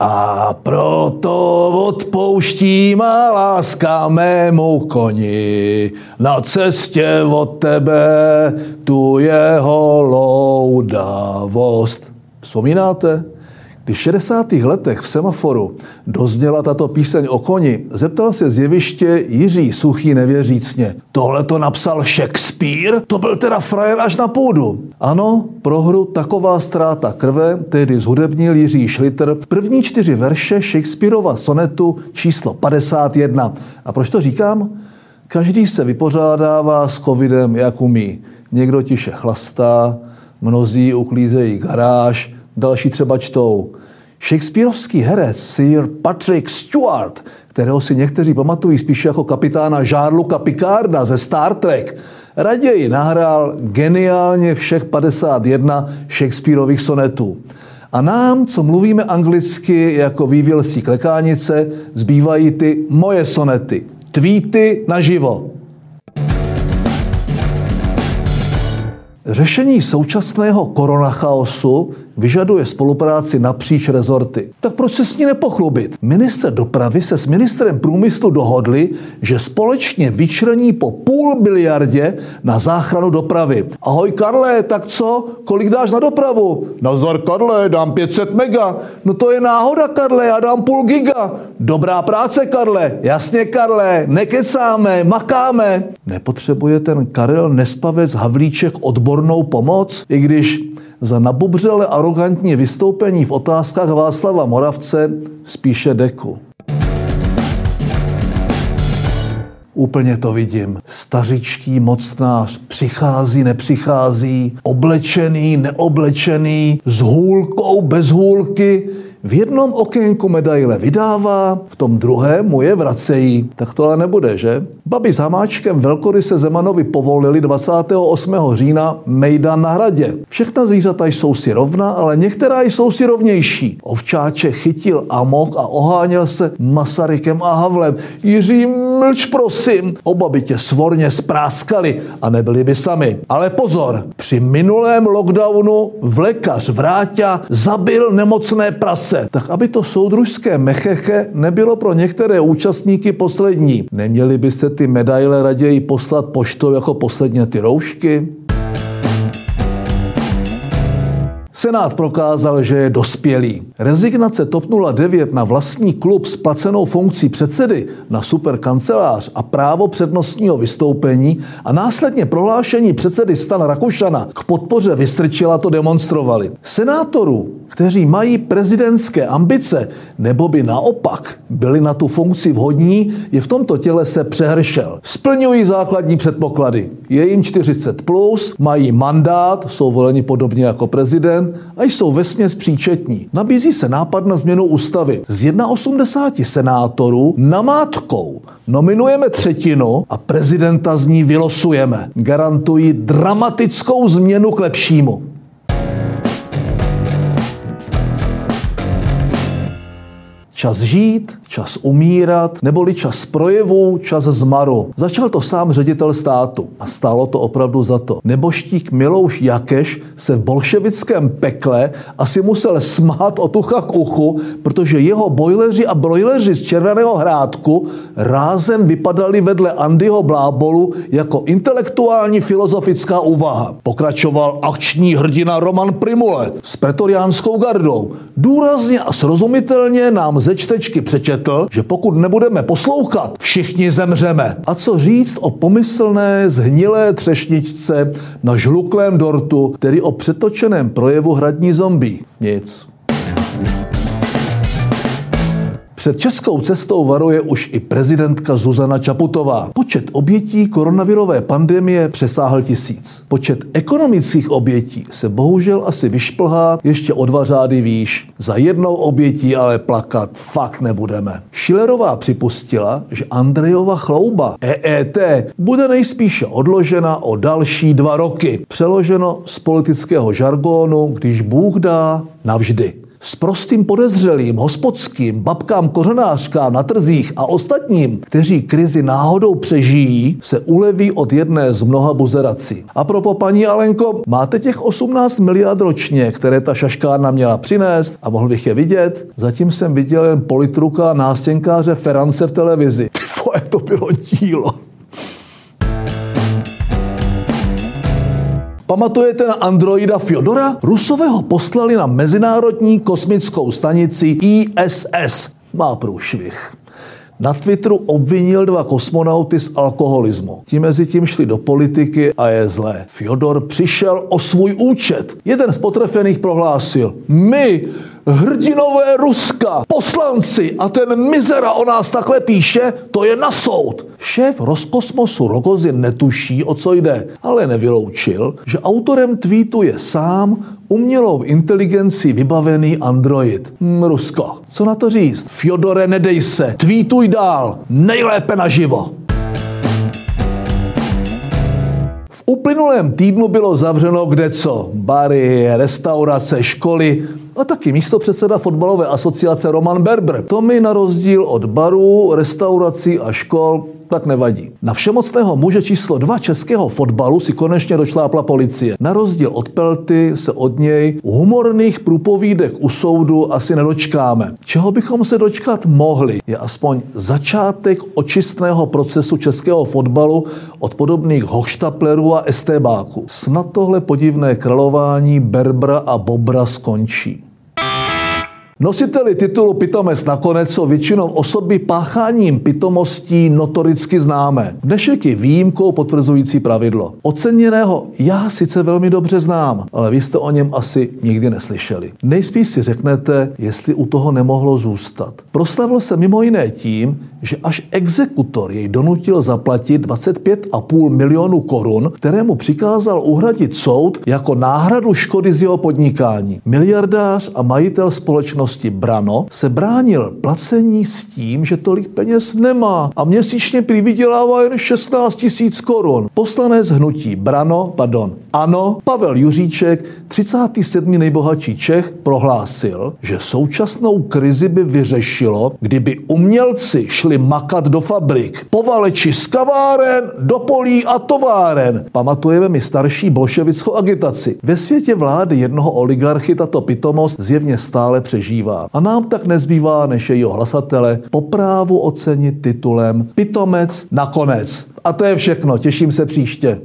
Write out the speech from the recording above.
A proto odpouští má láska mému koni, na cestě od tebe tu jeho loudavost. Vzpomínáte? Když v 60. letech v semaforu dozněla tato píseň o koni, zeptal se z jeviště Jiří Suchý nevěřícně. Tohle to napsal Shakespeare? To byl teda frajer až na půdu. Ano, pro hru Taková ztráta krve tehdy zhudebnil Jiří Schlitter první čtyři verše Shakespeareova sonetu číslo 51. A proč to říkám? Každý se vypořádává s covidem, jak umí. Někdo tiše chlastá, mnozí uklízejí garáž, další třeba čtou. Shakespeareovský herec Sir Patrick Stewart, kterého si někteří pamatují spíše jako kapitána Žárluka Picarda ze Star Trek, raději nahrál geniálně všech 51 Shakespeareových sonetů. A nám, co mluvíme anglicky jako vývělsí klekánice, zbývají ty moje sonety. Tweety naživo. Řešení současného koronachaosu vyžaduje spolupráci napříč rezorty. Tak proč se s ní nepochlubit? Minister dopravy se s ministrem průmyslu dohodli, že společně vyčlení po půl miliardě na záchranu dopravy. Ahoj Karle, tak co? Kolik dáš na dopravu? Nazar Karle, dám 500 mega. No to je náhoda Karle, já dám půl giga. Dobrá práce Karle, jasně Karle, nekecáme, makáme. Nepotřebuje ten Karel Nespavec Havlíček odbornou pomoc? I když za nabubřele arrogantní vystoupení v otázkách Václava Moravce spíše deku. Úplně to vidím. Stařičký mocnář přichází, nepřichází, oblečený, neoblečený, s hůlkou, bez hůlky, v jednom okénku medaile vydává, v tom druhém mu je vracejí. Tak to ale nebude, že? Babi s Hamáčkem velkoryse Zemanovi povolili 28. října Mejdan na hradě. Všechna zvířata jsou si rovna, ale některá jsou si rovnější. Ovčáče chytil amok a oháněl se Masarykem a Havlem. Jiří, mlč prosím. Oba by tě svorně spráskali a nebyli by sami. Ale pozor, při minulém lockdownu vlekař Vráťa zabil nemocné prase. Tak aby to soudružské mecheche nebylo pro některé účastníky poslední. Neměli byste ty medaile raději poslat poštou jako posledně ty roušky? Senát prokázal, že je dospělý. Rezignace TOP 09 na vlastní klub s placenou funkcí předsedy na superkancelář a právo přednostního vystoupení a následně prohlášení předsedy Stan Rakušana k podpoře Vystrčila to demonstrovali. Senátorů, kteří mají prezidentské ambice, nebo by naopak byli na tu funkci vhodní, je v tomto těle se přehršel. Splňují základní předpoklady. Je jim 40 plus, mají mandát, jsou voleni podobně jako prezident, a jsou vesměs příčetní. Nabízí se nápad na změnu ústavy. Z 81 senátorů namátkou nominujeme třetinu a prezidenta z ní vylosujeme. Garantují dramatickou změnu k lepšímu. Čas žít, čas umírat, neboli čas projevů, čas zmaru. Začal to sám ředitel státu a stálo to opravdu za to. Neboštík Milouš Jakeš se v bolševickém pekle asi musel smát od ucha k uchu, protože jeho bojleři a brojleři z Červeného hrádku rázem vypadali vedle Andyho Blábolu jako intelektuální filozofická úvaha. Pokračoval akční hrdina Roman Primule s pretoriánskou gardou. Důrazně a srozumitelně nám ze čtečky přečetl, že pokud nebudeme poslouchat, všichni zemřeme. A co říct o pomyslné zhnilé třešničce na žluklém dortu, tedy o přetočeném projevu hradní zombie? Nic. Před českou cestou varuje už i prezidentka Zuzana Čaputová. Počet obětí koronavirové pandemie přesáhl tisíc. Počet ekonomických obětí se bohužel asi vyšplhá ještě o dva řády výš. Za jednou obětí ale plakat fakt nebudeme. Šilerová připustila, že Andrejova chlouba EET bude nejspíše odložena o další dva roky. Přeloženo z politického žargónu, když Bůh dá navždy. S prostým podezřelým, hospodským, babkám kořenářkám na trzích a ostatním, kteří krizi náhodou přežijí, se uleví od jedné z mnoha buzerací. A pro paní Alenko, máte těch 18 miliard ročně, které ta šaškárna měla přinést a mohl bych je vidět? Zatím jsem viděl jen politruka nástěnkáře Ferance v televizi. Ty to bylo dílo. Pamatujete na androida Fyodora? Rusové ho poslali na mezinárodní kosmickou stanici ISS. Má průšvih. Na Twitteru obvinil dva kosmonauty z alkoholismu. Ti mezi tím šli do politiky a je zlé. Fyodor přišel o svůj účet. Jeden z potrefených prohlásil, my hrdinové Ruska, poslanci a ten mizera o nás takhle píše, to je na soud. Šéf Roskosmosu Rogozin netuší, o co jde, ale nevyloučil, že autorem tweetu je sám umělou inteligenci vybavený android. Hm, Rusko, co na to říct? Fjodore, nedej se, tweetuj dál, nejlépe naživo. V uplynulém týdnu bylo zavřeno kde co? Bary, restaurace, školy, a taky místo předseda fotbalové asociace Roman Berber. To mi na rozdíl od barů, restaurací a škol tak nevadí. Na všemocného muže číslo dva českého fotbalu si konečně došlápla policie. Na rozdíl od Pelty se od něj humorných průpovídek u soudu asi nedočkáme. Čeho bychom se dočkat mohli, je aspoň začátek očistného procesu českého fotbalu od podobných hochštaplerů a estébáků. Snad tohle podivné králování Berbra a Bobra skončí. Nositeli titulu pitomec nakonec jsou většinou osoby pácháním pitomostí notoricky známé. Dnešek je výjimkou potvrzující pravidlo. Oceněného já sice velmi dobře znám, ale vy jste o něm asi nikdy neslyšeli. Nejspíš si řeknete, jestli u toho nemohlo zůstat. Proslavil se mimo jiné tím, že až exekutor jej donutil zaplatit 25,5 milionů korun, kterému přikázal uhradit soud jako náhradu škody z jeho podnikání. Miliardář a majitel společnosti Brano se bránil placení s tím, že tolik peněz nemá a měsíčně prý vydělává jen 16 tisíc korun. Poslanec hnutí Brano, pardon, ano, Pavel Juříček, 37. nejbohatší Čech, prohlásil, že současnou krizi by vyřešilo, kdyby umělci šli makat do fabrik, povaleči z kaváren, do polí a továren. Pamatujeme mi starší bolševickou agitaci. Ve světě vlády jednoho oligarchy tato pitomost zjevně stále přežívá. A nám tak nezbývá, než jejího hlasatele po právu ocenit titulem Pitomec nakonec. A to je všechno. Těším se příště.